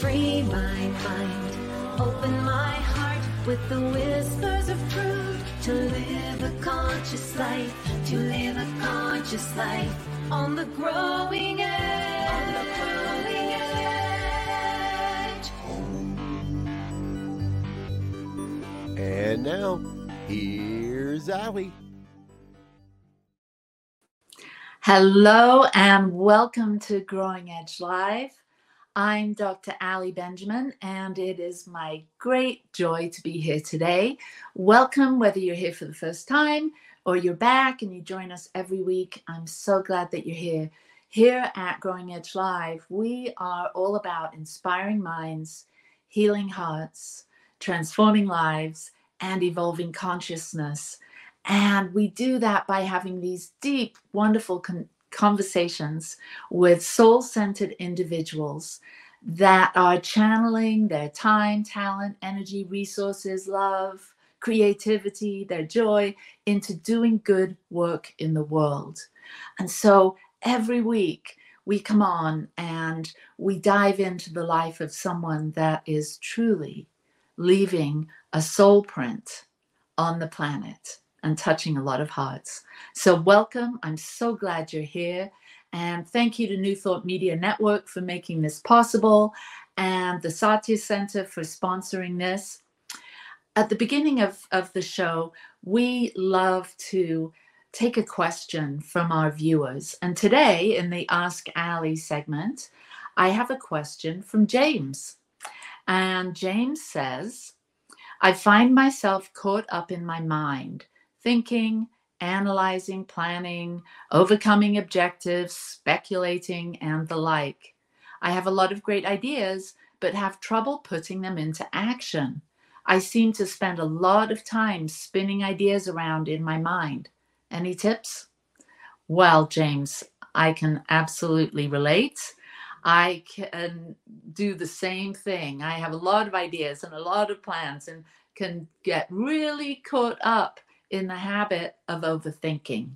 Free my mind, open my heart with the whispers of truth. To live a conscious life, to live a conscious life on the growing edge. On the growing edge. And now, here's Ali. Hello and welcome to Growing Edge Live. I'm Dr. Ali Benjamin, and it is my great joy to be here today. Welcome, whether you're here for the first time or you're back and you join us every week. I'm so glad that you're here. Here at Growing Edge Live, we are all about inspiring minds, healing hearts, transforming lives, and evolving consciousness. And we do that by having these deep, wonderful con- conversations with soul centered individuals that are channeling their time, talent, energy, resources, love, creativity, their joy into doing good work in the world. And so every week we come on and we dive into the life of someone that is truly leaving a soul print on the planet and touching a lot of hearts. So, welcome. I'm so glad you're here. And thank you to New Thought Media Network for making this possible and the Satya Center for sponsoring this. At the beginning of, of the show, we love to take a question from our viewers. And today, in the Ask Ali segment, I have a question from James. And James says, I find myself caught up in my mind thinking, analyzing, planning, overcoming objectives, speculating, and the like. I have a lot of great ideas, but have trouble putting them into action. I seem to spend a lot of time spinning ideas around in my mind. Any tips? Well, James, I can absolutely relate. I can do the same thing. I have a lot of ideas and a lot of plans and can get really caught up in the habit of overthinking.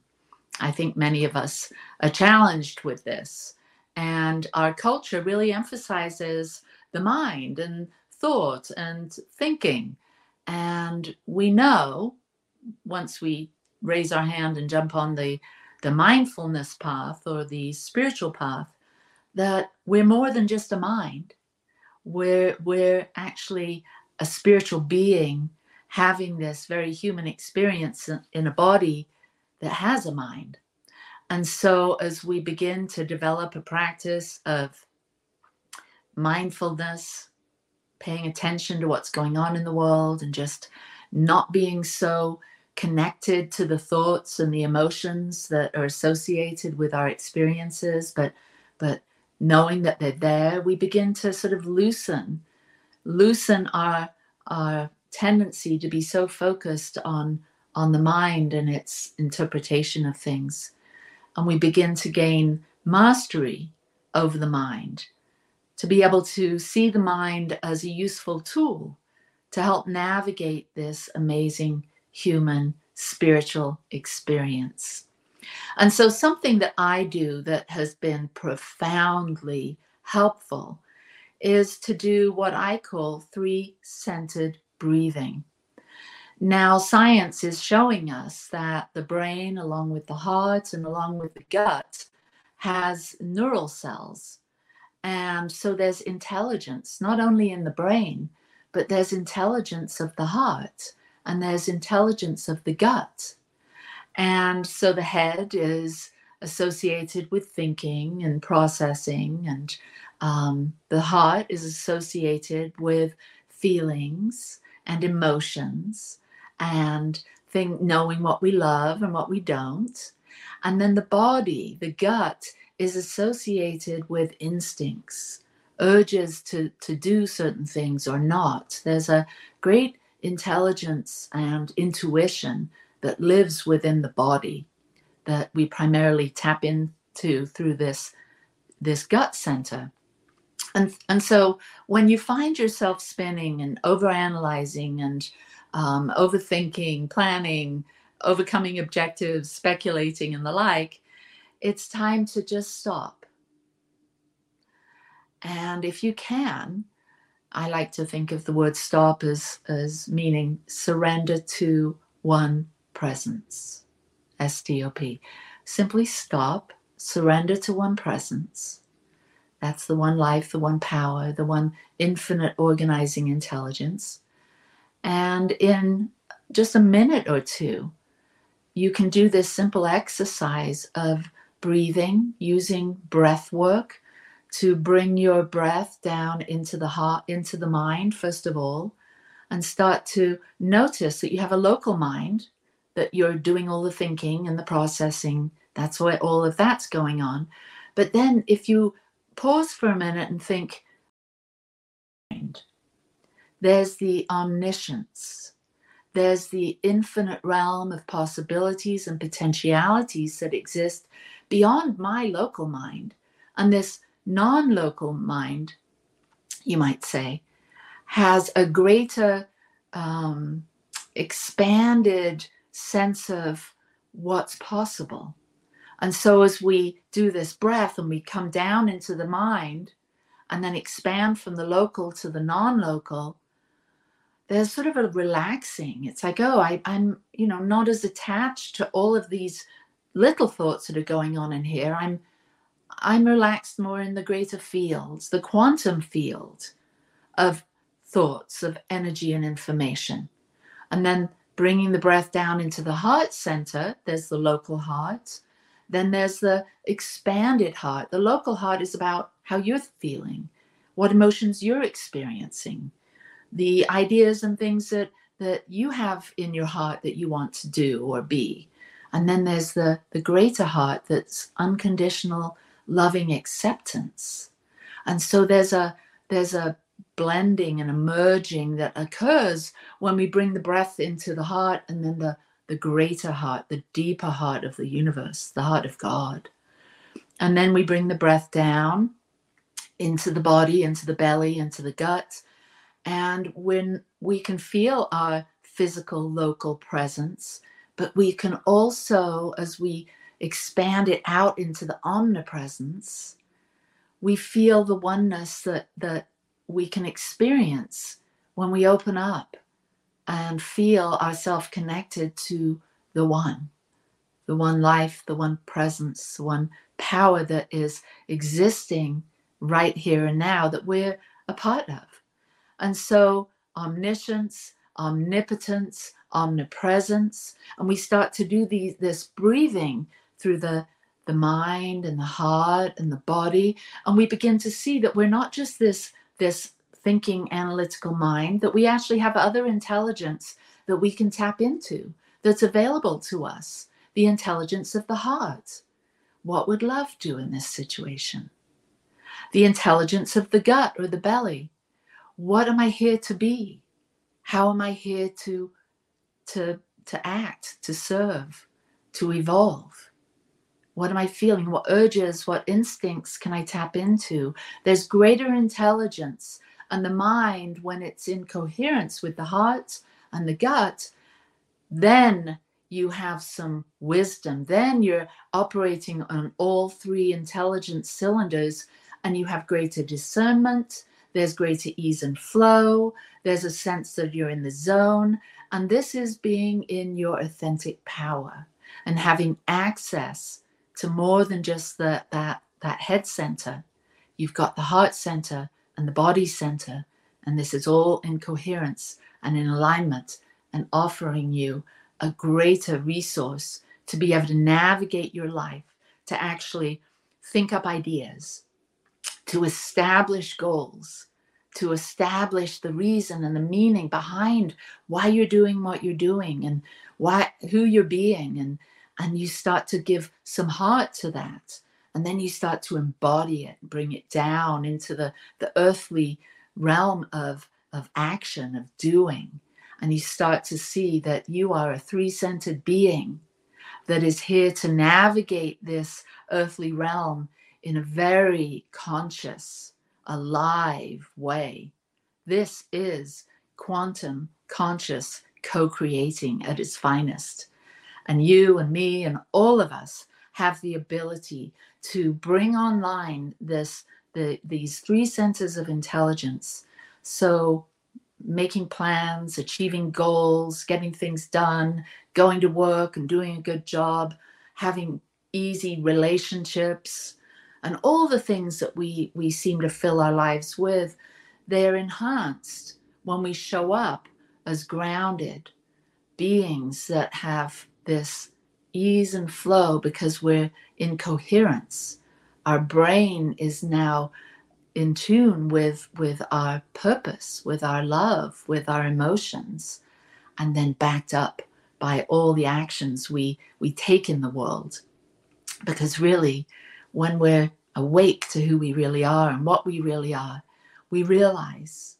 I think many of us are challenged with this. And our culture really emphasizes the mind and thought and thinking. And we know once we raise our hand and jump on the, the mindfulness path or the spiritual path that we're more than just a mind. We're, we're actually a spiritual being having this very human experience in a body that has a mind. And so, as we begin to develop a practice of mindfulness, paying attention to what's going on in the world, and just not being so connected to the thoughts and the emotions that are associated with our experiences, but but knowing that they're there, we begin to sort of loosen, loosen our our tendency to be so focused on on the mind and its interpretation of things. And we begin to gain mastery over the mind to be able to see the mind as a useful tool to help navigate this amazing human spiritual experience. And so something that i do that has been profoundly helpful is to do what i call three centered breathing. Now, science is showing us that the brain, along with the heart and along with the gut, has neural cells. And so there's intelligence, not only in the brain, but there's intelligence of the heart and there's intelligence of the gut. And so the head is associated with thinking and processing, and um, the heart is associated with feelings and emotions and think, knowing what we love and what we don't. And then the body, the gut, is associated with instincts, urges to, to do certain things or not. There's a great intelligence and intuition that lives within the body that we primarily tap into through this, this gut center and and so when you find yourself spinning and overanalyzing and um, overthinking planning overcoming objectives speculating and the like it's time to just stop And if you can, I like to think of the word stop as, as meaning surrender to one presence. S T O P. Simply stop, surrender to one presence. That's the one life, the one power, the one infinite organizing intelligence. And in just a minute or two, you can do this simple exercise of breathing using breath work to bring your breath down into the heart, into the mind, first of all, and start to notice that you have a local mind, that you're doing all the thinking and the processing. That's where all of that's going on. But then if you pause for a minute and think, there's the omniscience, there's the infinite realm of possibilities and potentialities that exist beyond my local mind. And this non local mind, you might say, has a greater um, expanded sense of what's possible. And so, as we do this breath and we come down into the mind and then expand from the local to the non local, there's sort of a relaxing. It's like, oh, I, I'm, you know, not as attached to all of these little thoughts that are going on in here. I'm I'm relaxed more in the greater fields, the quantum field of thoughts, of energy and information. And then bringing the breath down into the heart center, there's the local heart. Then there's the expanded heart. The local heart is about how you're feeling, what emotions you're experiencing, the ideas and things that, that you have in your heart that you want to do or be. And then there's the, the greater heart that's unconditional loving acceptance. And so there's a there's a blending and a merging that occurs when we bring the breath into the heart and then the the greater heart, the deeper heart of the universe, the heart of God. And then we bring the breath down into the body, into the belly, into the gut. And when we can feel our physical local presence, but we can also, as we expand it out into the omnipresence, we feel the oneness that, that we can experience when we open up and feel ourselves connected to the one, the one life, the one presence, the one power that is existing right here and now that we're a part of. And so, omniscience, omnipotence, omnipresence, and we start to do these, this breathing through the the mind and the heart and the body and we begin to see that we're not just this this thinking analytical mind that we actually have other intelligence that we can tap into that's available to us the intelligence of the heart what would love do in this situation the intelligence of the gut or the belly what am i here to be how am i here to to to act to serve to evolve what am I feeling? What urges, what instincts can I tap into? There's greater intelligence. And the mind, when it's in coherence with the heart and the gut, then you have some wisdom. Then you're operating on all three intelligence cylinders and you have greater discernment. There's greater ease and flow. There's a sense that you're in the zone. And this is being in your authentic power and having access to more than just the, that, that head center. You've got the heart center and the body center, and this is all in coherence and in alignment and offering you a greater resource to be able to navigate your life, to actually think up ideas, to establish goals, to establish the reason and the meaning behind why you're doing what you're doing and why who you're being. And and you start to give some heart to that and then you start to embody it bring it down into the the earthly realm of of action of doing. And you start to see that you are a three-centered being that is here to navigate this earthly realm in a very conscious alive way. This is quantum conscious co-creating at its finest. And you and me and all of us have the ability to bring online this the, these three senses of intelligence. So, making plans, achieving goals, getting things done, going to work and doing a good job, having easy relationships, and all the things that we, we seem to fill our lives with, they're enhanced when we show up as grounded beings that have this ease and flow because we're in coherence. Our brain is now in tune with with our purpose, with our love, with our emotions, and then backed up by all the actions we we take in the world. Because really, when we're awake to who we really are and what we really are, we realize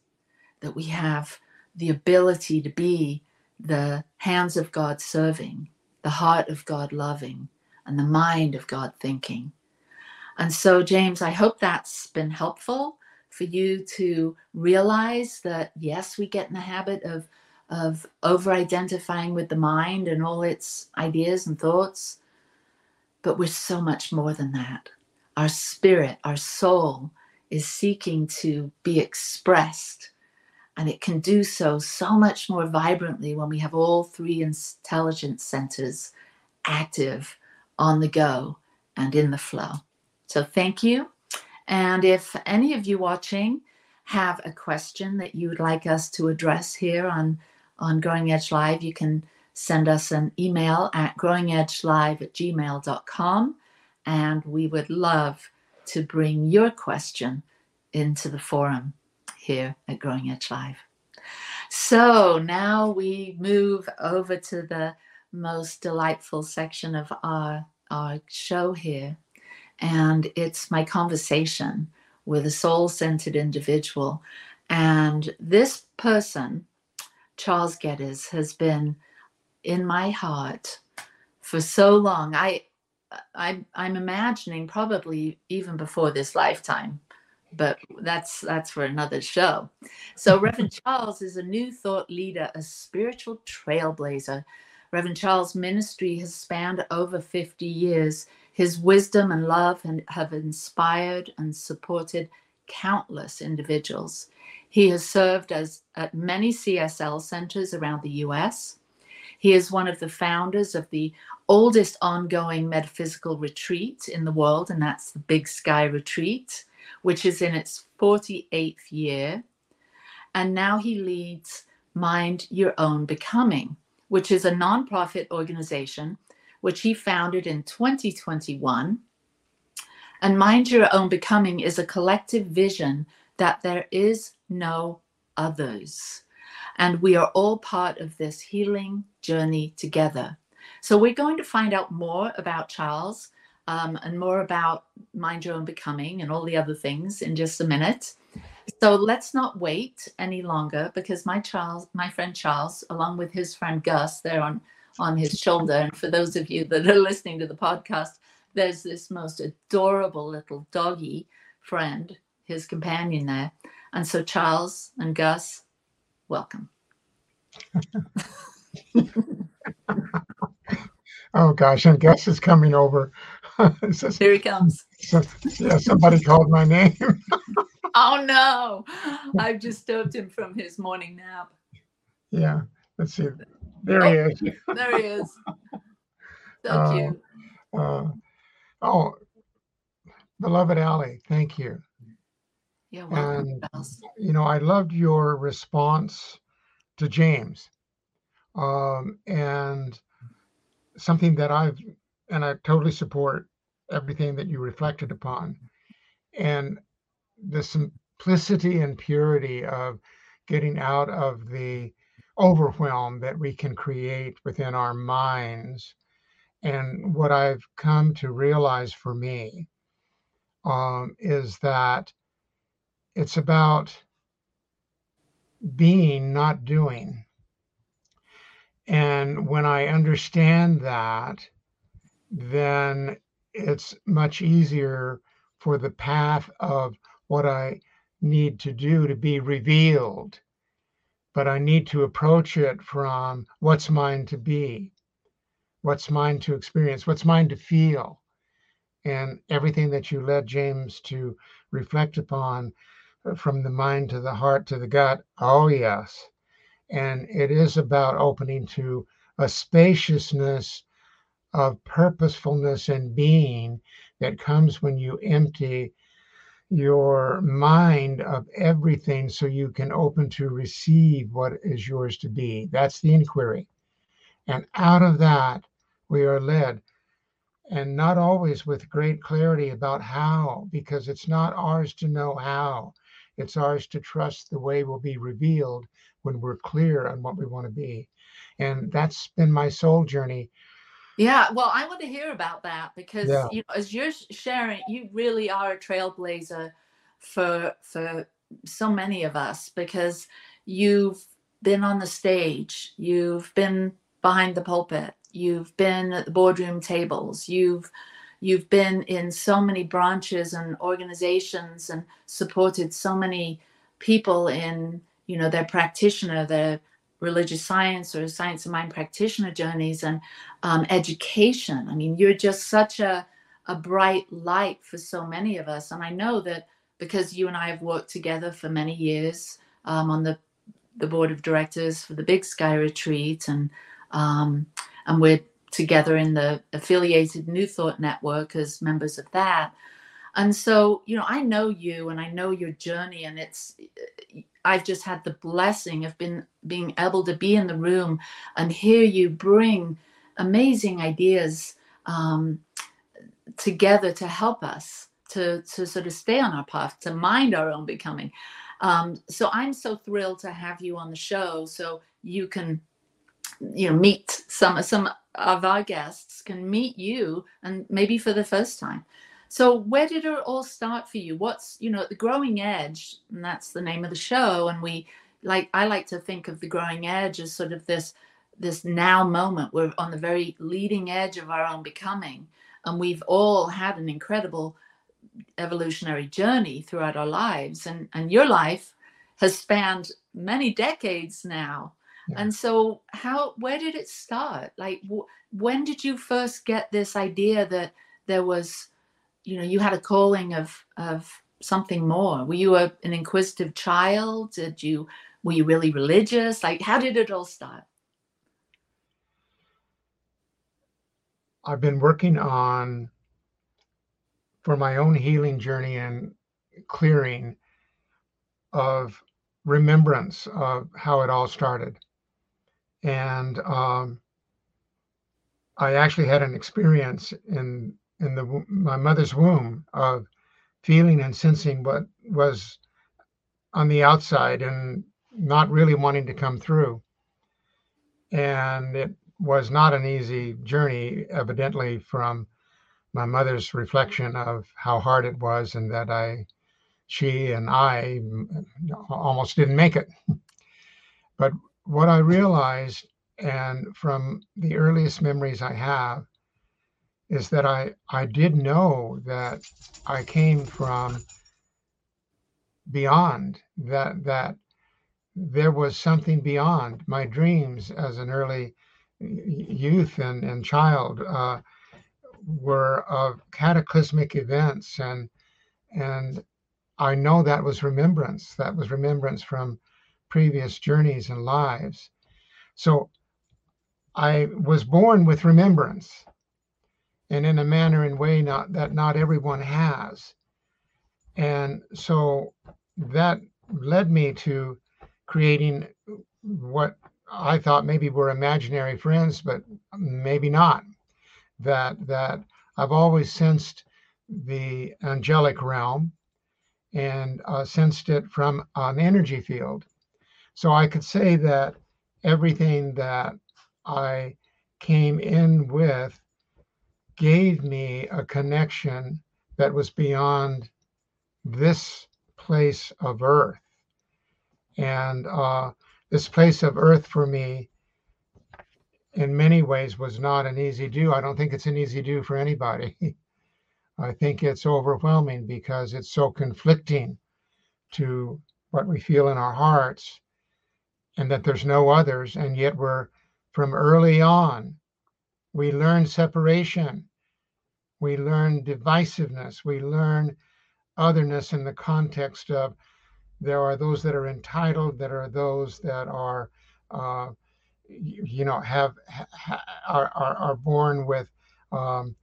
that we have the ability to be the hands of God serving, the heart of God loving, and the mind of God thinking. And so, James, I hope that's been helpful for you to realize that yes, we get in the habit of of over identifying with the mind and all its ideas and thoughts, but we're so much more than that. Our spirit, our soul is seeking to be expressed and it can do so so much more vibrantly when we have all three intelligence centers active on the go and in the flow. So thank you. And if any of you watching have a question that you would like us to address here on, on Growing Edge Live, you can send us an email at growingedgelive at gmail.com. And we would love to bring your question into the forum here at Growing Edge Live. So now we move over to the most delightful section of our, our show here. And it's my conversation with a soul centered individual. And this person, Charles Geddes, has been in my heart for so long. I, I I'm imagining probably even before this lifetime but that's that's for another show. So Reverend Charles is a new thought leader, a spiritual trailblazer. Reverend Charles' ministry has spanned over 50 years. His wisdom and love have inspired and supported countless individuals. He has served as at many CSL centers around the US. He is one of the founders of the oldest ongoing metaphysical retreat in the world, and that's the Big Sky Retreat which is in its 48th year. And now he leads Mind Your Own Becoming, which is a nonprofit organization which he founded in 2021. And Mind Your Own Becoming is a collective vision that there is no others. And we are all part of this healing journey together. So we're going to find out more about Charles um, and more about Mind Your Own Becoming and all the other things in just a minute. So let's not wait any longer because my Charles, my friend Charles, along with his friend Gus, they're on on his shoulder. And for those of you that are listening to the podcast, there's this most adorable little doggy friend, his companion there. And so Charles and Gus, welcome. oh gosh, and Gus is coming over. Says, Here he comes. So, yeah, somebody called my name. oh no, I've disturbed him from his morning nap. Yeah, let's see. There oh, he is. there he is. So uh, cute. Uh, oh, beloved Ali, thank you. Yeah, welcome. And, you know, I loved your response to James. Um, and something that I've and I totally support everything that you reflected upon. And the simplicity and purity of getting out of the overwhelm that we can create within our minds. And what I've come to realize for me um, is that it's about being, not doing. And when I understand that, then it's much easier for the path of what I need to do to be revealed. But I need to approach it from what's mine to be, what's mine to experience, what's mine to feel. and everything that you led James to reflect upon uh, from the mind to the heart to the gut. Oh, yes. And it is about opening to a spaciousness of purposefulness and being that comes when you empty your mind of everything so you can open to receive what is yours to be. That's the inquiry. And out of that, we are led. And not always with great clarity about how, because it's not ours to know how. It's ours to trust the way will be revealed when we're clear on what we want to be. And that's been my soul journey. Yeah, well, I want to hear about that because Yeah. you know, as you're sharing, you really are a trailblazer for for so many of us because you've been on the stage, you've been behind the pulpit, you've been at the boardroom tables, you've you've been in so many branches and organizations and supported so many people in you know their practitioner, their religious science or science of mind practitioner journeys and um, education. I mean, you're just such a, a bright light for so many of us. And I know that because you and I have worked together for many years um, on the, the board of directors for the Big Sky Retreat, and um, and we're together in the affiliated New Thought Network as members of that. And so, you know, I know you and I know your journey, and it's I've just had the blessing of been being able to be in the room and hear you bring amazing ideas um, together to help us to to sort of stay on our path to mind our own becoming. Um, so I'm so thrilled to have you on the show, so you can you know meet some some of our guests can meet you and maybe for the first time so where did it all start for you? What's you know the growing edge and that's the name of the show and we like i like to think of the growing edge as sort of this this now moment. We're on the very leading edge of our own becoming and we've all had an incredible evolutionary journey throughout our lives and and your life has spanned many decades now. Yeah. and so how where did it start? Like wh- when did you first get this idea that there was you know you had a calling of of something more. Were you a, an inquisitive child? Did you were you really religious? Like how did it all start? I've been working on for my own healing journey and clearing of remembrance of how it all started. And um, I actually had an experience in in the my mother's womb of feeling and sensing what was on the outside and not really wanting to come through. And it was not an easy journey, evidently, from my mother's reflection of how hard it was and that I, she and I almost didn't make it. But what I realized, and from the earliest memories I have, is that I, I did know that I came from beyond that that there was something beyond my dreams as an early youth and, and child uh, were of cataclysmic events. And and I know that was remembrance that was remembrance from previous journeys and lives. So I was born with remembrance and in a manner and way not that not everyone has and so that led me to creating what I thought maybe were imaginary friends, but maybe not. That that I've always sensed the angelic realm and uh, sensed it from an energy field. So I could say that everything that I came in with gave me a connection that was beyond this place of earth. And uh, this place of earth for me, in many ways, was not an easy do. I don't think it's an easy do for anybody. I think it's overwhelming because it's so conflicting to what we feel in our hearts and that there's no others. And yet, we're from early on, we learn separation. We learn divisiveness. We learn otherness in the context of there are those that are entitled, that are those that are, uh, you know, have ha, are, are are born with um,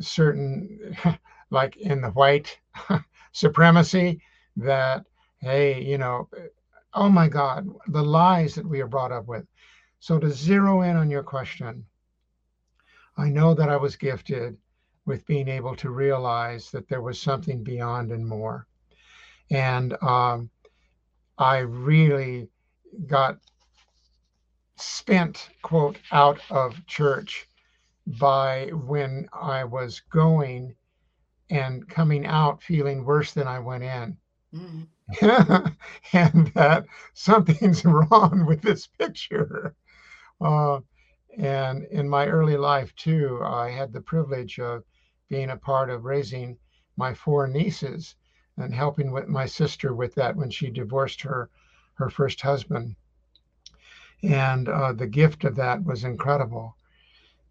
certain, like in the white supremacy, that hey, you know, oh my God, the lies that we are brought up with. So to zero in on your question, I know that I was gifted with being able to realize that there was something beyond and more. And um, I really got spent, quote, out of church by when I was going and coming out feeling worse than I went in. Mm. and that something's wrong with this picture. Uh, and in my early life, too, I had the privilege of being a part of raising my four nieces and helping with my sister with that when she divorced her her first husband. And uh, the gift of that was incredible.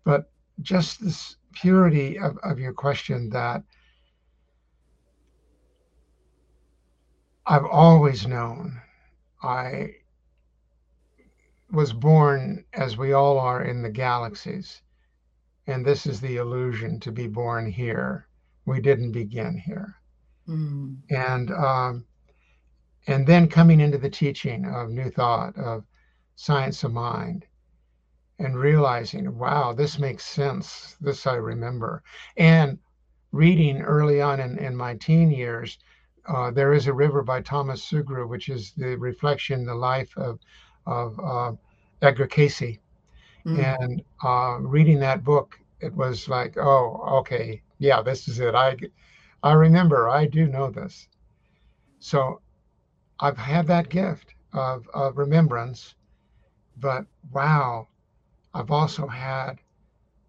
But just this purity of, of your question that I've always known I was born, as we all are, in the galaxies. And this is the illusion to be born here. We didn't begin here. Mm. And um, and then coming into the teaching of New Thought, of Science of Mind, and realizing, wow, this makes sense. This I remember. And reading early on in, in my teen years, uh, There is a River by Thomas Sugrue, which is the reflection, the life of, of uh, Edgar Cayce. Mm. And uh, reading that book, it was like, oh, okay, yeah, this is it. I, I remember, I do know this. So I've had that gift of, of remembrance, but wow, I've also had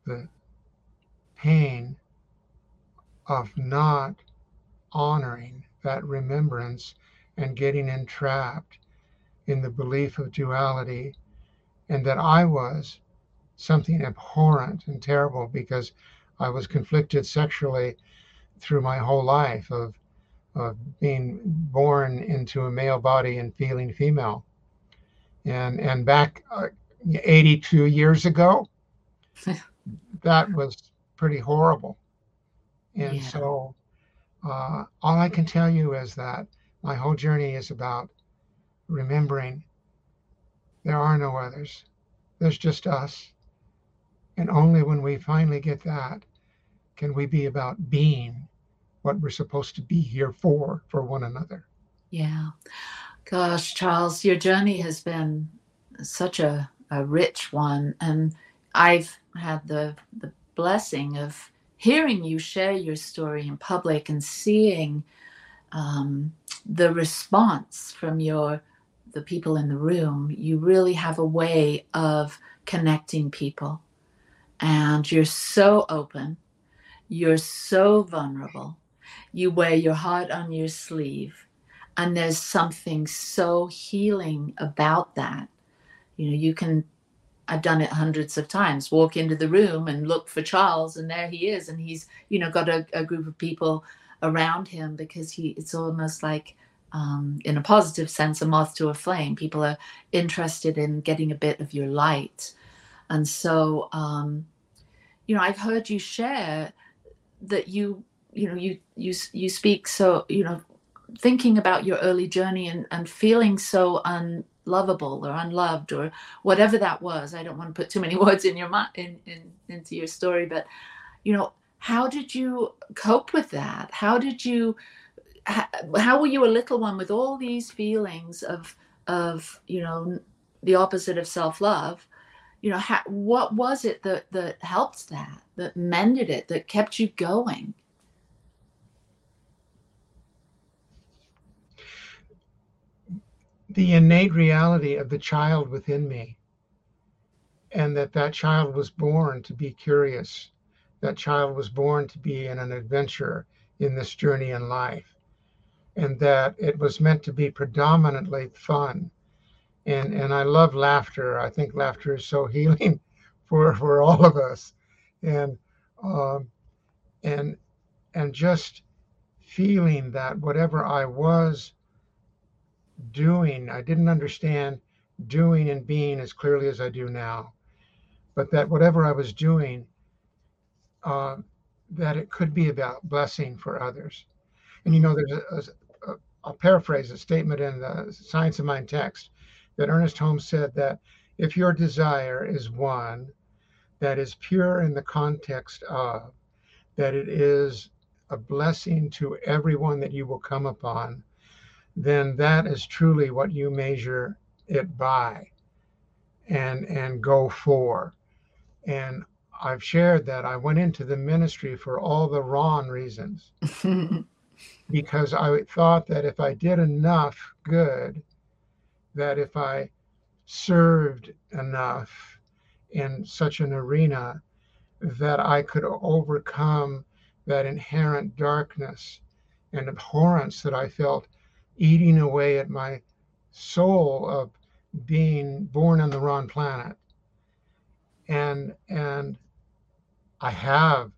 the pain of not honoring that remembrance and getting entrapped in the belief of duality and that I was something abhorrent and terrible because I was conflicted sexually through my whole life of, of being born into a male body and feeling female. And, and back uh, 82 years ago, that was pretty horrible. And yeah. so uh, all I can tell you is that my whole journey is about remembering there are no others. There's just us. And only when we finally get that can we be about being what we're supposed to be here for, for one another. Yeah. Gosh, Charles, your journey has been such a, a rich one. And I've had the, the blessing of hearing you share your story in public and seeing um, the response from your the people in the room you really have a way of connecting people and you're so open you're so vulnerable you wear your heart on your sleeve and there's something so healing about that you know you can I've done it hundreds of times. Walk into the room and look for Charles, and there he is, and he's you know got a, a group of people around him because he it's almost like um, in a positive sense a moth to a flame. People are interested in getting a bit of your light, and so um, you know I've heard you share that you you know you you you speak so you know thinking about your early journey and, and feeling so unlovable or unloved or whatever that was. I don't want to put too many words in your mind in, in, into your story, but you know, how did you cope with that? How did you how, were you a little one with all these feelings of of you know the opposite of self-love? You know, what was it that that helped that, that mended it, that kept you going? the innate reality of the child within me and that that child was born to be curious that child was born to be in an adventure in this journey in life and that it was meant to be predominantly fun and and i love laughter. I think laughter is so healing for for all of us. And um, and and just feeling that whatever I was doing, I didn't understand doing and being as clearly as I do now, but that whatever I was doing, uh, that it could be about blessing for others. And you know, there's a, a, a I'll paraphrase a statement in the Science of Mind text that Ernest Holmes said that if your desire is one that is pure in the context of that it is a blessing to everyone that you will come upon, then that is truly what you measure it by and and go for. And I've shared that I went into the ministry for all the wrong reasons. because I thought that if I did enough good, that if I served enough in such an arena, that I could overcome that inherent darkness and abhorrence that I felt eating away at my soul of being born on the wrong planet. And and I have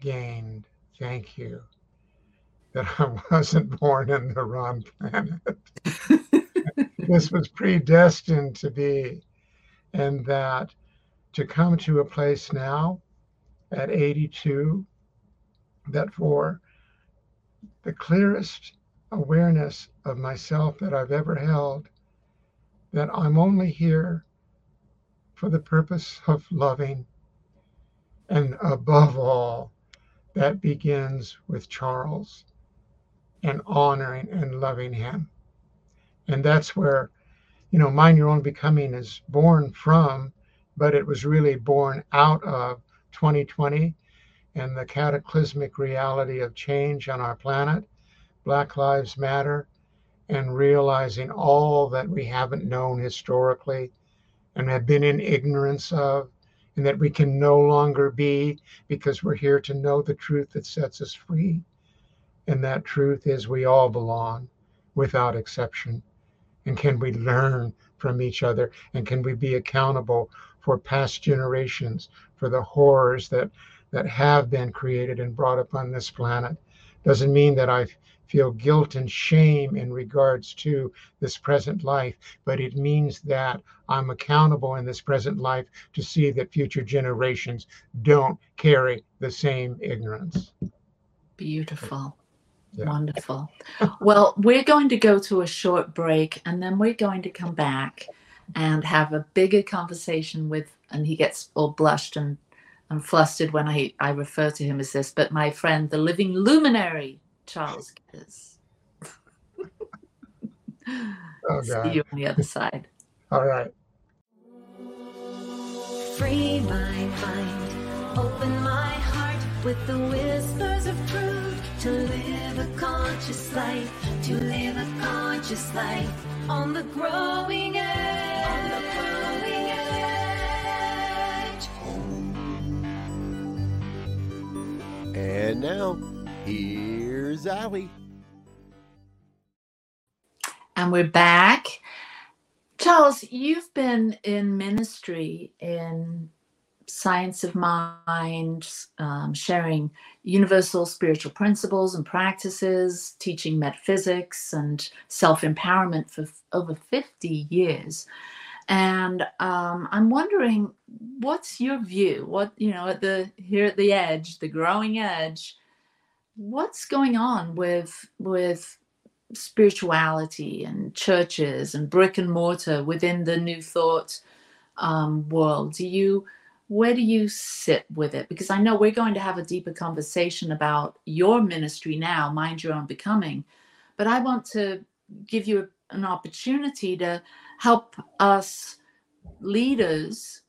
gained, thank you, that I wasn't born in the wrong planet. this was predestined to be, and that to come to a place now at 82 that for the clearest awareness of myself that I've ever held, that I'm only here for the purpose of loving. And above all, that begins with Charles and honoring and loving him. And that's where, you know, Mind Your Own Becoming is born from, but it was really born out of 2020 and the cataclysmic reality of change on our planet, Black Lives Matter, and realizing all that we haven't known historically and have been in ignorance of, and that we can no longer be because we're here to know the truth that sets us free. And that truth is we all belong without exception. And can we learn from each other? And can we be accountable for past generations, for the horrors that that have been created and brought upon this planet. Doesn't mean that I feel guilt and shame in regards to this present life, but it means that I'm accountable in this present life to see that future generations don't carry the same ignorance. Beautiful. Yeah. Wonderful. well, we're going to go to a short break and then we're going to come back and have a bigger conversation with, and he gets all blushed and I'm flustered when I, I refer to him as this, but my friend, the living luminary, Charles Geddes. oh, See you on the other side. All right. Free my mind, open my heart with the whispers of truth to live a conscious life, to live a conscious life on the growing edge. On the growing And now, here's Ali. And we're back. Charles, you've been in ministry in science of mind, um, sharing universal spiritual principles and practices, teaching metaphysics and self empowerment for f- over 50 years. And um, I'm wondering, what's your view? What you know, at the here at the edge, the growing edge, what's going on with with spirituality and churches and brick and mortar within the New Thought um, world? Do you where do you sit with it? Because I know we're going to have a deeper conversation about your ministry now, Mind Your Own Becoming, but I want to give you an opportunity to help us leaders,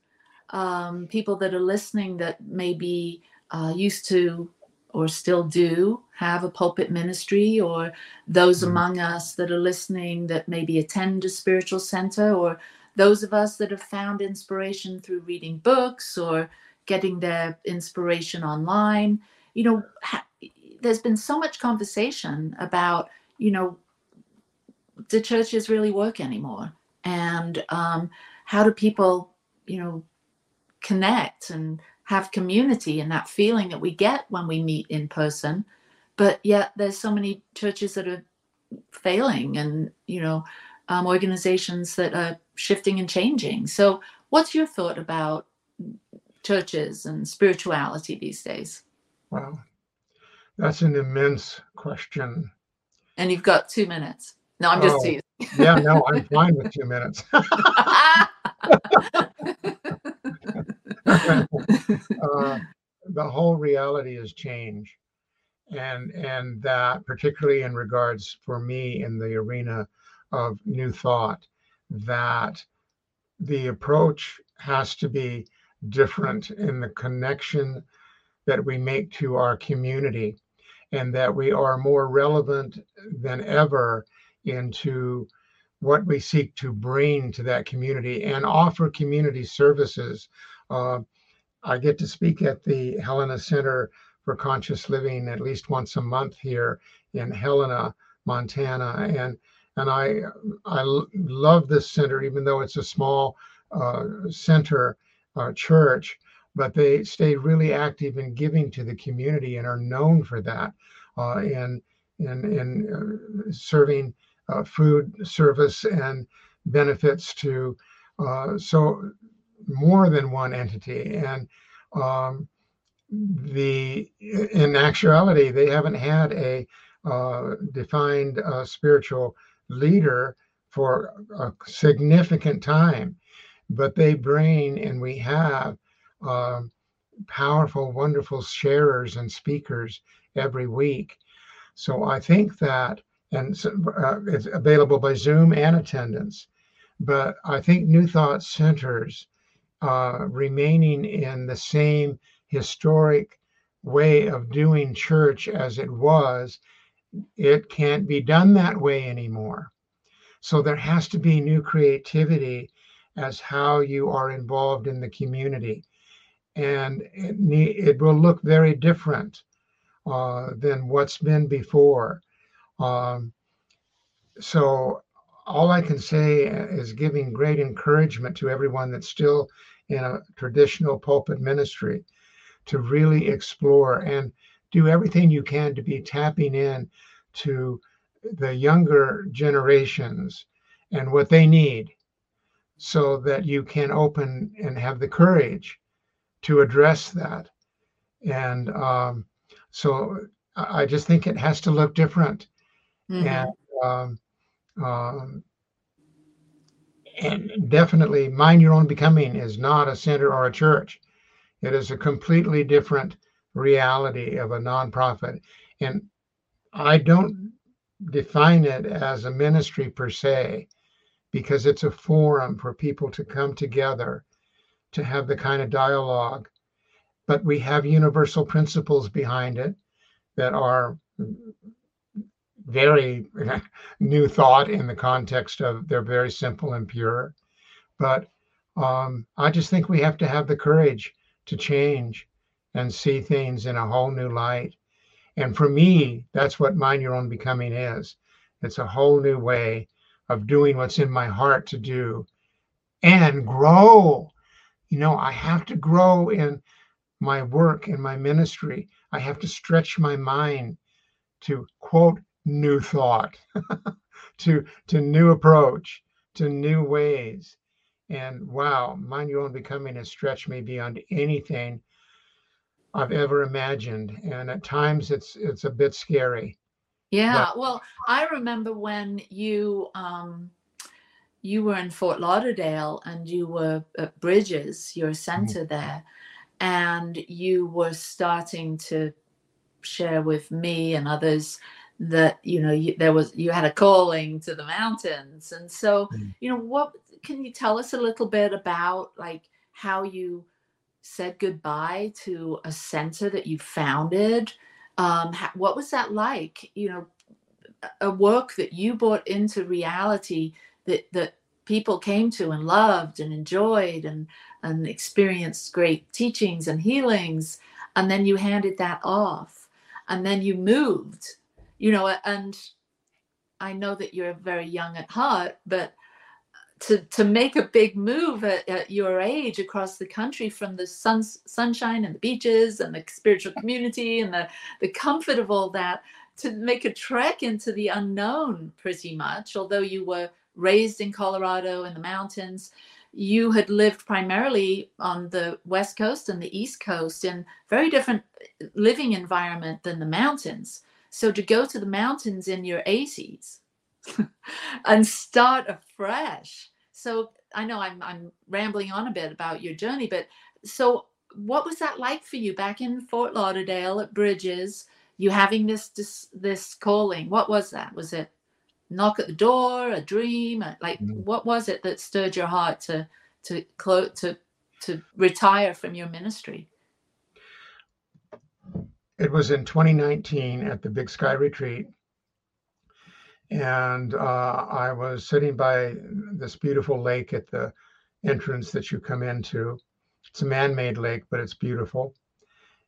um, people that are listening that maybe uh, used to or still do have a pulpit ministry, or those mm-hmm. among us that are listening that maybe attend a spiritual center, or those of us that have found inspiration through reading books or getting their inspiration online. You know, ha- there's been so much conversation about, you know, do churches really work anymore? and um, how do people you know connect and have community and that feeling that we get when we meet in person but yet there's so many churches that are failing and you know um, organizations that are shifting and changing so what's your thought about churches and spirituality these days Wow. That's an immense question. and you've got two minutes no i'm just Oh. teasing Yeah, no, I'm fine with two minutes. uh, the whole reality is change and and that particularly in regards for me in the arena of new thought that the approach has to be different in the connection that we make to our community and that we are more relevant than ever into what we seek to bring to that community and offer community services. Uh, I get to speak at the Helena Center for Conscious Living at least once a month here in Helena, Montana, and and I I love this center even though it's a small uh, center uh, church, but they stay really active in giving to the community and are known for that uh, in in in uh, serving uh, food service and benefits to uh, so more than one entity. And um, the in actuality they haven't had a uh, defined spiritual leader for a significant time but they bring and we have um, powerful wonderful sharers and speakers every week so i think that and uh, it's available by Zoom and attendance. But I think New Thought centers uh, remaining in the same historic way of doing church as it was, it can't be done that way anymore. So there has to be new creativity as how you are involved in the community. And it, it will look very different uh, than what's been before. Um, so all I can say is giving great encouragement to everyone that's still in a traditional pulpit ministry to really explore and do everything you can to be tapping in to the younger generations and what they need so that you can open and have the courage to address that. And um, so I just think it has to look different. Mhm. and um, um, and definitely mind your own becoming is not a center or a church. It is a completely different reality of a nonprofit. And i don't define it as a ministry per se because it's a forum for people to come together to have the kind of dialogue but we have universal principles behind it that are very new thought in the context of they're very simple and pure. But um, I just think we have to have the courage to change and see things in a whole new light. And for me, that's what mind your own becoming is. It's a whole new way of doing what's in my heart to do and grow. You know, I have to grow in my work in my ministry. I have to stretch my mind to quote new thought, to to new approach, to new ways. And wow, mind your own becoming has stretched me beyond anything I've ever imagined. And at times it's it's a bit scary. Yeah, well, I remember when you um you were in Fort Lauderdale and you were at Bridges, your center there, and you were starting to share with me and others that you know you, there was you had a calling to the mountains and so Mm. you know what can you tell us a little bit about like how you said goodbye to a center that you founded um ha- what was that like? You know a- a work that you brought into reality that that people came to and loved and enjoyed and and experienced great teachings and healings and then you handed that off and then you moved you know and i know that you're very young at heart but to to make a big move at, at, your age across the country from the sun, sunshine and the beaches and the spiritual community and the the comfort of all that to make a trek into the unknown pretty much. Although you were raised in colorado in the mountains you had lived primarily on the west coast and the east coast in very different living environment than the mountains. So to go to the mountains in your 80s and start afresh. So I know I'm I'm rambling on a bit about your journey, but so what was that like for you back in Fort Lauderdale at Bridges? You having this this this calling? What was that? Was it knock at the door, a dream? Like mm-hmm. what was it that stirred your heart to to close to to retire from your ministry? It was in 2019 at the Big Sky Retreat and uh, I was sitting by this beautiful lake at the entrance that you come into. It's a man-made lake, but it's beautiful,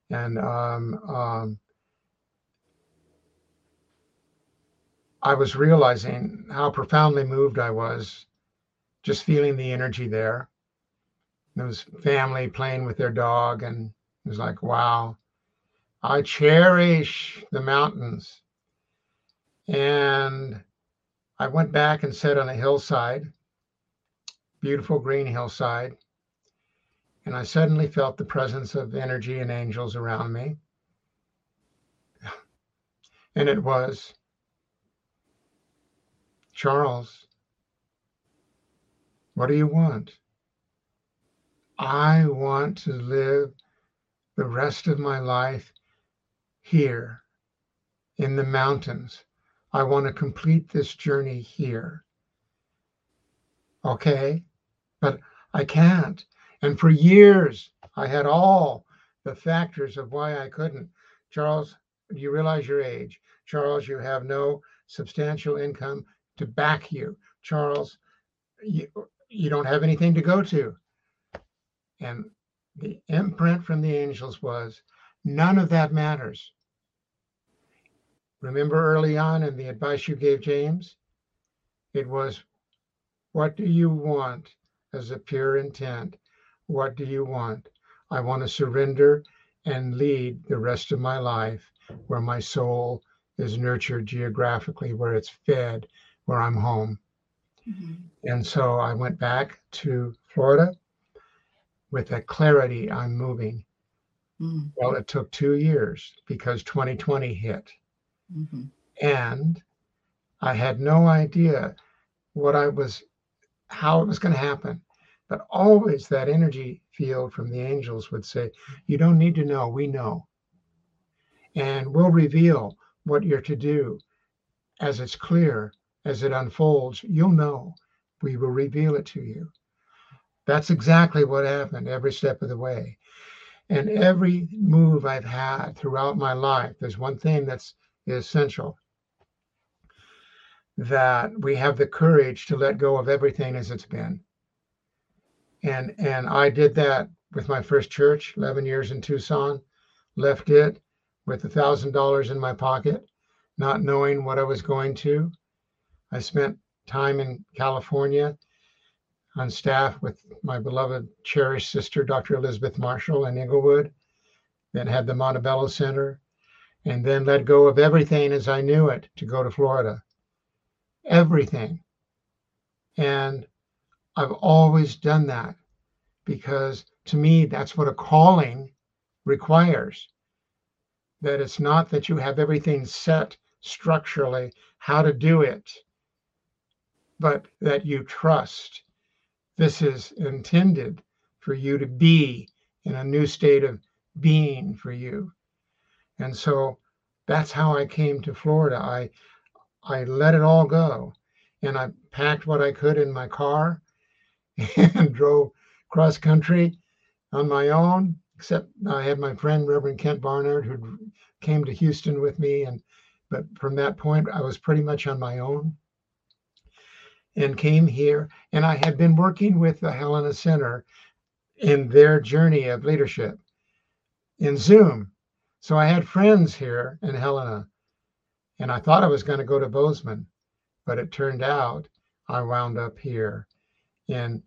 and um, um, I was realizing how profoundly moved I was, just feeling the energy there. There was family playing with their dog, and it was like, wow, I cherish the mountains and I went back and sat on a hillside, beautiful green hillside. And I suddenly felt the presence of energy and angels around me. And it was Charles, what do you want? I want to live the rest of my life here in the mountains I want to complete this journey here. Okay, but I can't. And for years, I had all the factors of why I couldn't. Charles, you realize your age. Charles, you have no substantial income to back you. Charles, you, you don't have anything to go to. And the imprint from the angels was none of that matters. Remember early on in the advice you gave James? It was, What do you want as a pure intent? What do you want? I want to surrender and lead the rest of my life where my soul is nurtured geographically, where it's fed, where I'm home. Mm-hmm. And so I went back to Florida with a clarity I'm moving. Mm-hmm. Well, it took two years because 2020 hit. Mm-hmm. And I had no idea what I was, how it was going to happen. But always that energy field from the angels would say, You don't need to know, we know. And we'll reveal what you're to do as it's clear, as it unfolds. You'll know. We will reveal it to you. That's exactly what happened every step of the way. And every move I've had throughout my life, there's one thing that's essential that we have the courage to let go of everything as it's been. And and I did that with my first church, 11 years in Tucson, left it with a thousand dollars in my pocket, not knowing what I was going to. I spent time in California on staff with my beloved, cherished sister, Dr. Elizabeth Marshall in Inglewood, then had the Montebello Center, and then let go of everything as I knew it to go to Florida. Everything. And I've always done that because to me, that's what a calling requires. That it's not that you have everything set structurally how to do it, but that you trust. This is intended for you to be in a new state of being for you. And so that's how I came to Florida. I I let it all go and I packed what I could in my car and drove cross country on my own, except I had my friend Reverend Kent Barnard who came to Houston with me and but from that point I was pretty much on my own and came here and I had been working with the Helena Center in their journey of leadership in Zoom so I had friends here in Helena, and I thought I was going to go to Bozeman, but it turned out I wound up here. in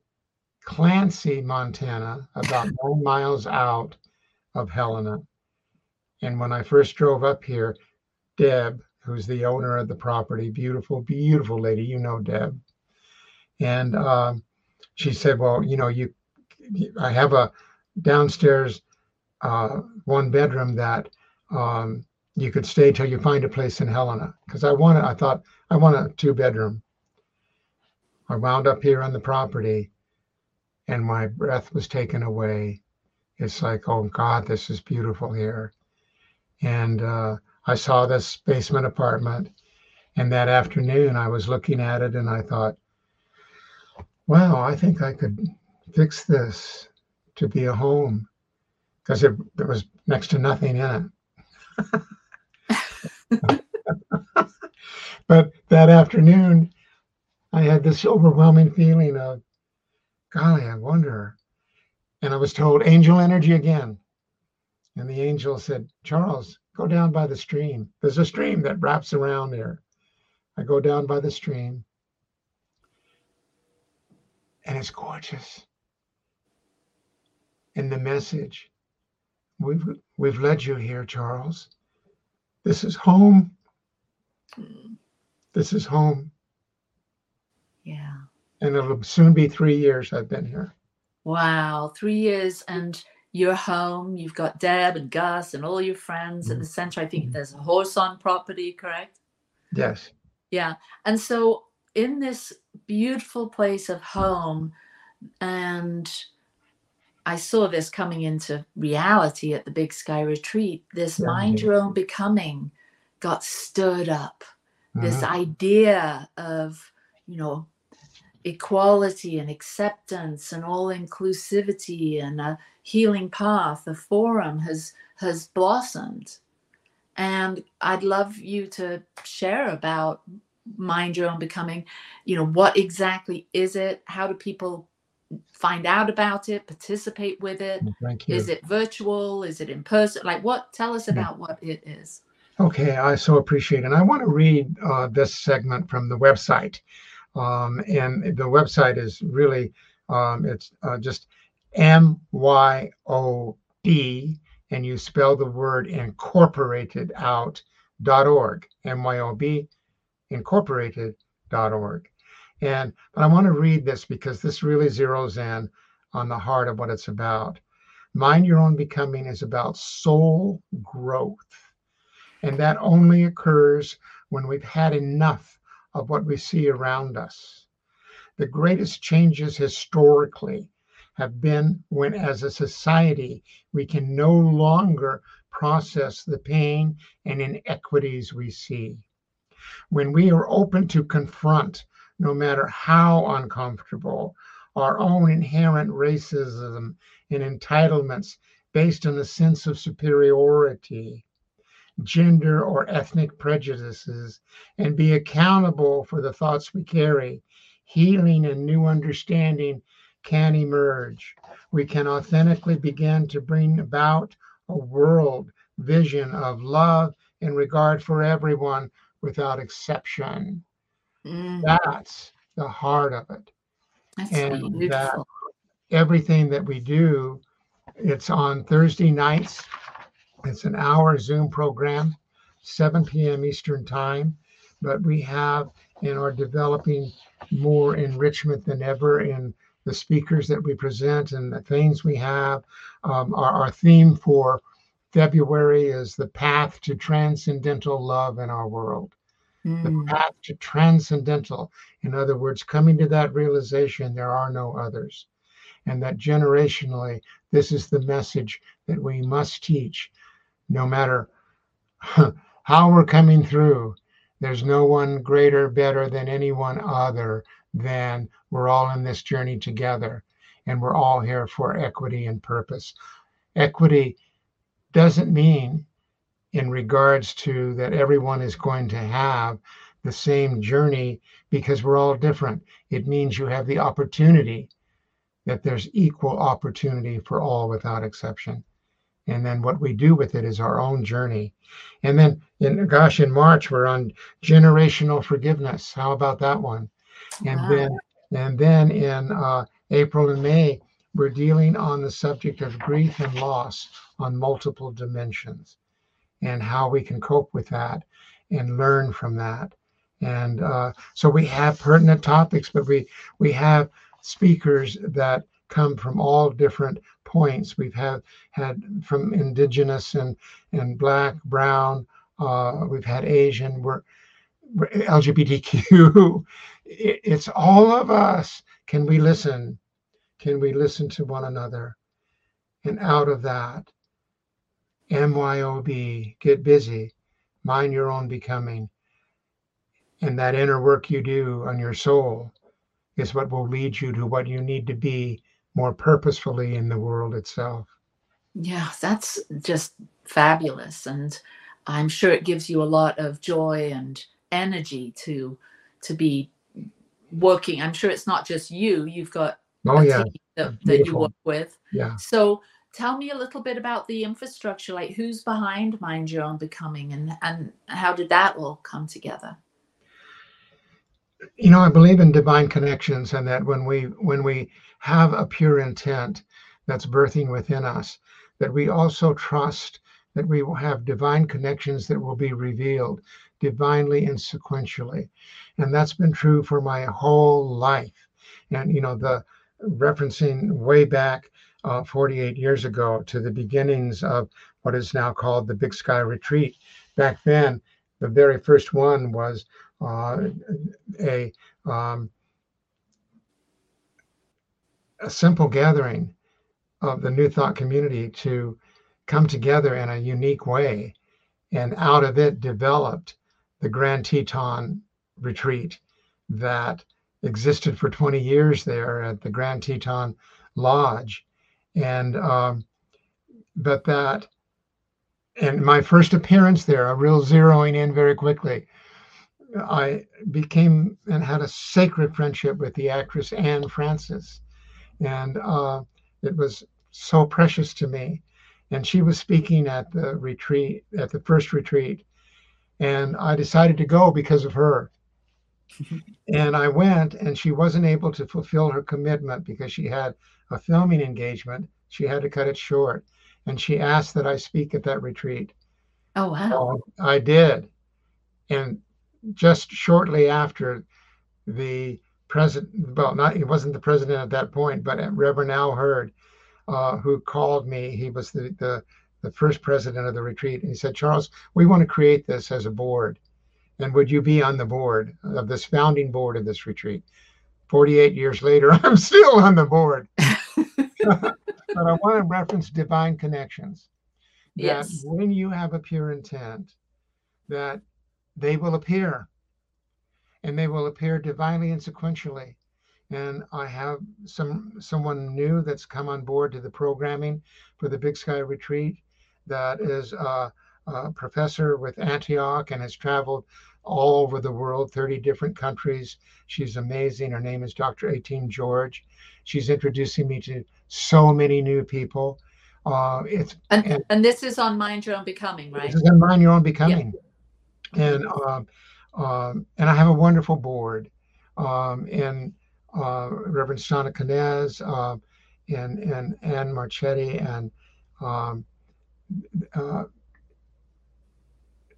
Clancy, Montana, about nine miles out of Helena. And when I first drove up here, Deb, who's the owner of the property, beautiful, beautiful lady, you know Deb, and um, she said, "Well, you know, you, I have a downstairs uh, one bedroom that um, you could stay till you find a place in Helena because I wanted, I thought I want a two bedroom. I wound up here on the property and my breath was taken away. It's like, oh God, this is beautiful here. And uh, I saw this basement apartment. And that afternoon, I was looking at it and I thought, wow, I think I could fix this to be a home because there was next to nothing in it. but that afternoon, I had this overwhelming feeling of, golly, I wonder. And I was told angel energy again. And the angel said, Charles, go down by the stream. There's a stream that wraps around there. I go down by the stream, and it's gorgeous. And the message we've, we've led you here, Charles. This is home. This is home. Yeah. And it'll soon be three years I've been here. Wow, three years and you're home. You've got Deb and Gus and all your friends mm-hmm. at the center. I think mm-hmm. there's a horse on property, correct? Yes. Yeah. And so in this beautiful place of home, and I saw this coming into reality at the Big Sky Retreat, this yeah, mind your own becoming got stirred up. Mm-hmm. This idea of, you know, equality and acceptance and all inclusivity and a healing path a forum has has blossomed. And i'd love you to share about mind your own becoming. You know what exactly is it? How do people find out about it participate with it? Is it virtual? Is it in person? Like what tell us about yeah. what it is. Okay i so appreciate it. And i want to read uh, this segment from the website. Um, and the website is really um, it's uh, just M-Y-O-B, and you spell the word incorporated out dot org. M Y O B incorporated dot org. And but I want to read this because this really zeroes in on the heart of what it's about. Mind your own becoming is about soul growth. And that only occurs when we've had enough of what we see around us. The greatest changes historically have been when, as a society, we can no longer process the pain and inequities we see. When we are open to confront, no matter how uncomfortable, our own inherent racism and entitlements based on a sense of superiority, gender, or ethnic prejudices and be accountable for the thoughts we carry, healing and new understanding can emerge. We can authentically begin to bring about a world vision of love and regard for everyone without exception. Mm. That's the heart of it. That's and beautiful. that everything that we do, it's on Thursday nights it's an hour Zoom program, 7 p.m. Eastern Time, but we have and are developing more enrichment than ever in the speakers that we present and the things we have. Um, our, our theme for February is the path to transcendental love in our world. Mm. The path to transcendental, in other words, coming to that realization there are no others. And that generationally, this is the message that we must teach no matter how we're coming through, there's no one greater, better than anyone other than we're all in this journey together and we're all here for equity and purpose. Equity doesn't mean, in regards to that everyone is going to have the same journey because we're all different. It means you have the opportunity that there's equal opportunity for all without exception. And then what we do with it is our own journey. And then in gosh in march we're on generational forgiveness. How about that one? And wow. then And then in uh, April and May, we're dealing on the subject of grief and loss on multiple dimensions and how we can cope with that and learn from that. And uh, so we have pertinent topics, but we we have speakers that come from all different points. We've had had from indigenous and and black, brown. Uh, we've had Asian. We're, we're LGBTQ. It's all of us. Can we listen? Can we listen to one another? And out of that, MYOB, get busy, mind your own becoming. And that inner work you do on your soul is what will lead you to what you need to be more purposefully in the world itself. Yeah, that's just fabulous. And I'm sure it gives you a lot of joy and energy to to be working. I'm sure it's not just you. You've got oh yeah that, that you work with. Yeah. So tell me a little bit about the infrastructure, like who's behind Mind Your Own Becoming and and how did that all come together? You know, I believe in divine connections and that when we when we have a pure intent that's birthing within us, that we also trust that we will have divine connections that will be revealed divinely and sequentially. And that's been true for my whole life. And, you know, the referencing way back uh, 48 years ago to the beginnings of what is now called the Big Sky Retreat. Back then, the very first one was uh, a um, a simple gathering of the New Thought community to come together in a unique way, and out of it developed the Grand Teton Retreat that existed for 20 years there at the Grand Teton Lodge. And, um, but that, and my first appearance there, a real zeroing in very quickly, I became and had a sacred friendship with the actress Anne Francis. And uh, it was so precious to me. And she was speaking at the retreat, at the first retreat. And I decided to go because of her and I went, and she wasn't able to fulfill her commitment because she had a filming engagement. She had to cut it short. And she asked that I speak at that retreat. Oh, wow. So I did. And just shortly after, the president, well, not he wasn't the president at that point, but Reverend Al Hurd, uh, who called me. He was the, the the first president of the retreat, and he said, "Charles, we want to create this as a board." And would you be on the board of this founding board of this retreat? 48 years later, I'm still on the board. but I want to reference divine connections. That yes. when you have a pure intent, that they will appear and they will appear divinely and sequentially. And I have some someone new that's come on board to the programming for the Big Sky Retreat that is a, a professor with Antioch and has traveled all over the world, 30 different countries. She's amazing. Her name is Dr. 18 George. She's introducing me to so many new people. Uh, it's and, and, and, this is on Mind Your Own Becoming, right? This is on Mind Your Own Becoming, yeah. and um, um, and I have a wonderful board, um, and uh, Reverend Shana Canez, uh, and and Anne Marchetti, and um, uh,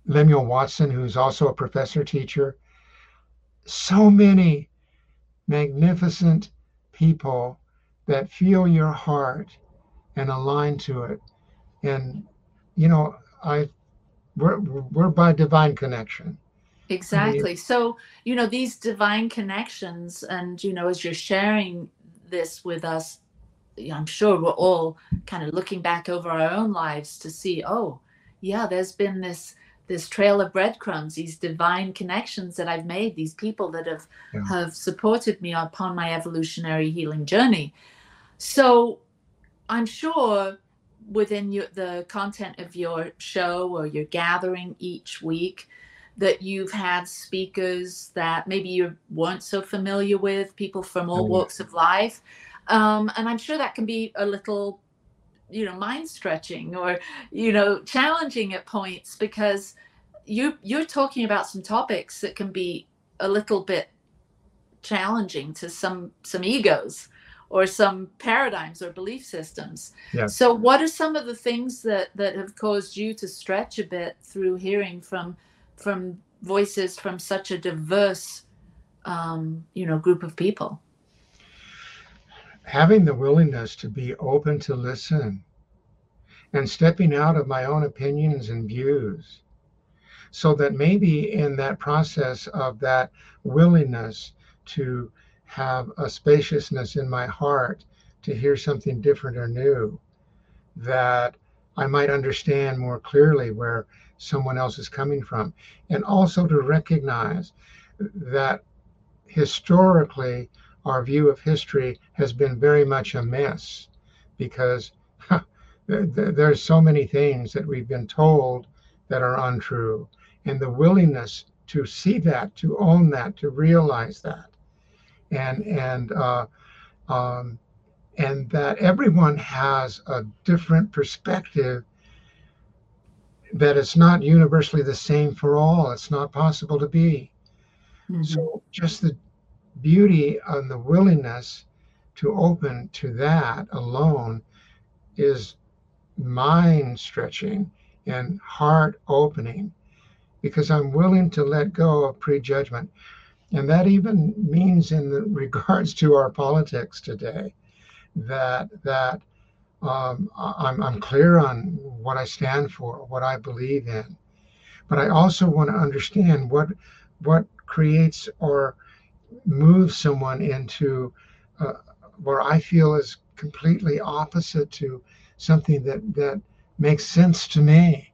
Lemuel Watson, who's also a professor teacher. So many magnificent people that feel your heart and align to it. And you know, I we're we're by divine connection. Exactly. So, you know, these divine connections and you know, as you're sharing this with us, I'm sure we're all kind of looking back over our own lives to see, oh, yeah, there's been this this trail of breadcrumbs, these divine connections that I've made, these people that have yeah. have supported me upon my evolutionary healing journey. So I'm sure within your, the content of your show or your gathering each week that you've had speakers that maybe you weren't so familiar with, people from all mm-hmm. walks of life. Um, and I'm sure that can be a little you know mind stretching or you know challenging at points because you you're talking about some topics that can be a little bit challenging to some some egos or some paradigms or belief systems. Yeah. So what are some of the things that that have caused you to stretch a bit through hearing from from voices from such a diverse um, you know group of people? Having the willingness to be open to listen and stepping out of my own opinions and views. So that maybe in that process of that willingness to have a spaciousness in my heart to hear something different or new that I might understand more clearly where someone else is coming from. And also to recognize that historically our view of history has been very much a mess because there's so many things that we've been told that are untrue. And the willingness to see that to own that to realize that. And and uh, um, and that everyone has a different perspective that it's not universally the same for all. It's not possible to be. Mm-hmm. so just the beauty and the willingness to open to that alone is mind stretching and heart opening because I'm willing to let go of prejudgment. And that even means in regards to our politics today, that that um, I'm, I'm clear on what I stand for, what I believe in. But I also want to understand what what creates or moves someone into uh, where I feel is completely opposite to something that that makes sense to me.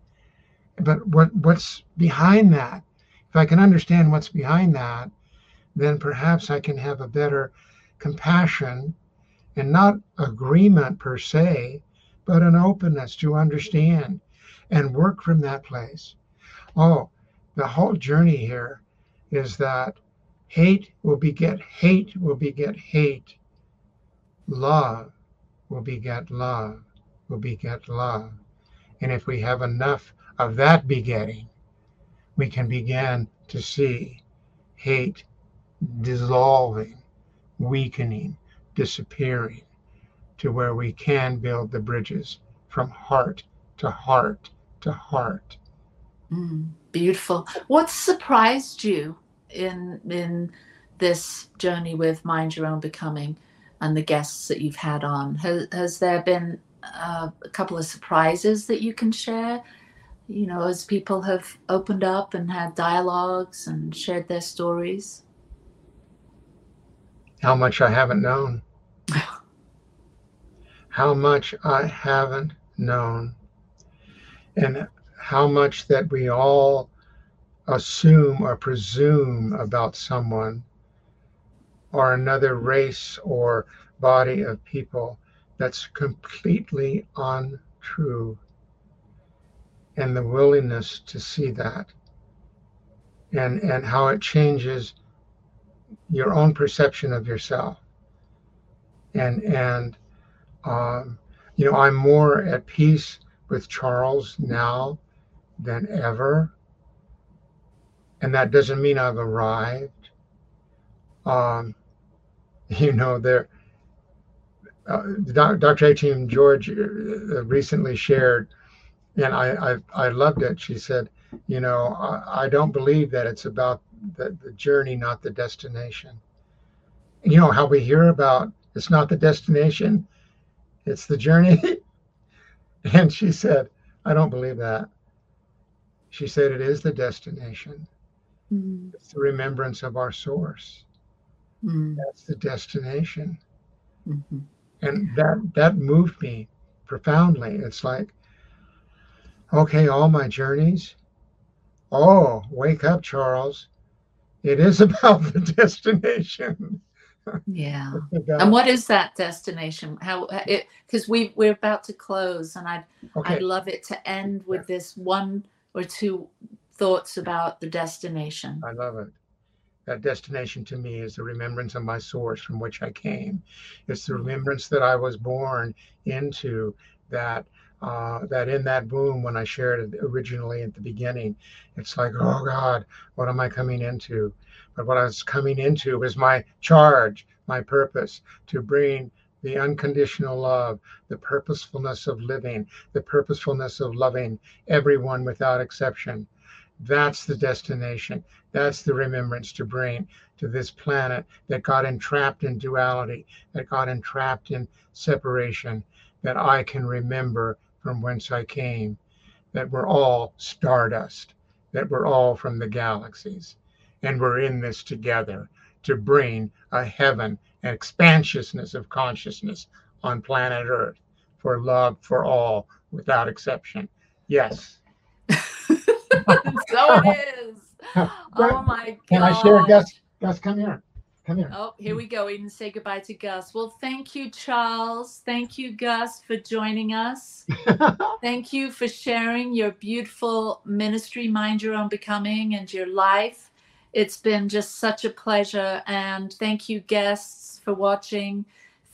But what what's behind that? If I can understand what's behind that, then perhaps I can have a better compassion and not agreement per se, but an openness to understand and work from that place. Oh, the whole journey here is that hate will beget hate, will beget hate. Love will beget love, will beget love. And if we have enough of that begetting, we can begin to see hate dissolving, weakening, disappearing to where we can build the bridges from heart to heart to heart. Mm, beautiful. What surprised you in in this journey with Mind Your Own Becoming and the guests that you've had on? Has, has there been uh, a couple of surprises that you can share? You know, as people have opened up and had dialogues and shared their stories? How much I haven't known. how much I haven't known. And how much that we all assume or presume about someone or another race or body of people that's completely untrue. And the willingness to see that and, and how it changes your own perception of yourself. And, and, um, you know, I'm more at peace with Charles now than ever. And that doesn't mean I've arrived. Um, you know, there, uh, Dr. A.T.M. George uh, recently shared, and I, I, I loved it. She said, you know, I, I don't believe that it's about the, the journey, not the destination. You know how we hear about it's not the destination, it's the journey. and she said, I don't believe that. She said it is the destination. Mm-hmm. It's the remembrance of our source. Mm-hmm. That's the destination. Mm-hmm and that that moved me profoundly it's like okay all my journeys oh wake up charles it is about the destination yeah about, and what is that destination how it because we we're about to close and i'd okay. i'd love it to end with this one or two thoughts about the destination i love it that destination to me is the remembrance of my source from which I came. It's the remembrance that I was born into that uh, that in that boom when I shared it originally at the beginning, it's like, oh God, what am I coming into? But what I was coming into was my charge, my purpose to bring the unconditional love, the purposefulness of living, the purposefulness of loving everyone without exception. That's the destination. That's the remembrance to bring to this planet that got entrapped in duality, that got entrapped in separation, that I can remember from whence I came, that we're all stardust, that we're all from the galaxies, and we're in this together to bring a heaven an expansiousness of consciousness on planet Earth for love for all without exception. Yes. so it is. Oh my god. Can I share Gus? Gus, come here. Come here. Oh, here we go. We can say goodbye to Gus. Well, thank you, Charles. Thank you, Gus, for joining us. thank you for sharing your beautiful ministry, Mind Your Own Becoming, and your life. It's been just such a pleasure. And thank you, guests, for watching.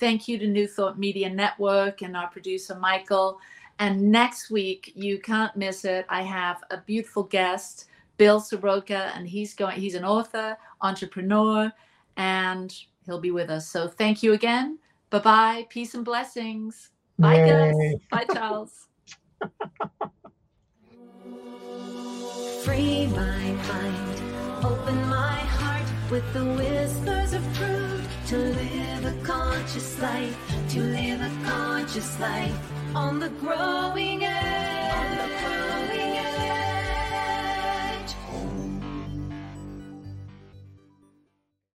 Thank you to New Thought Media Network and our producer, Michael. And next week, you can't miss it. I have a beautiful guest, Bill Soroka, and he's going, he's an author, entrepreneur, and he'll be with us. So thank you again. Bye bye. Peace and blessings. Bye, Yay. Gus. Bye, Charles. Free my mind, open my heart with the whispers of truth to live a conscious life, to live a conscious life on the growing edge.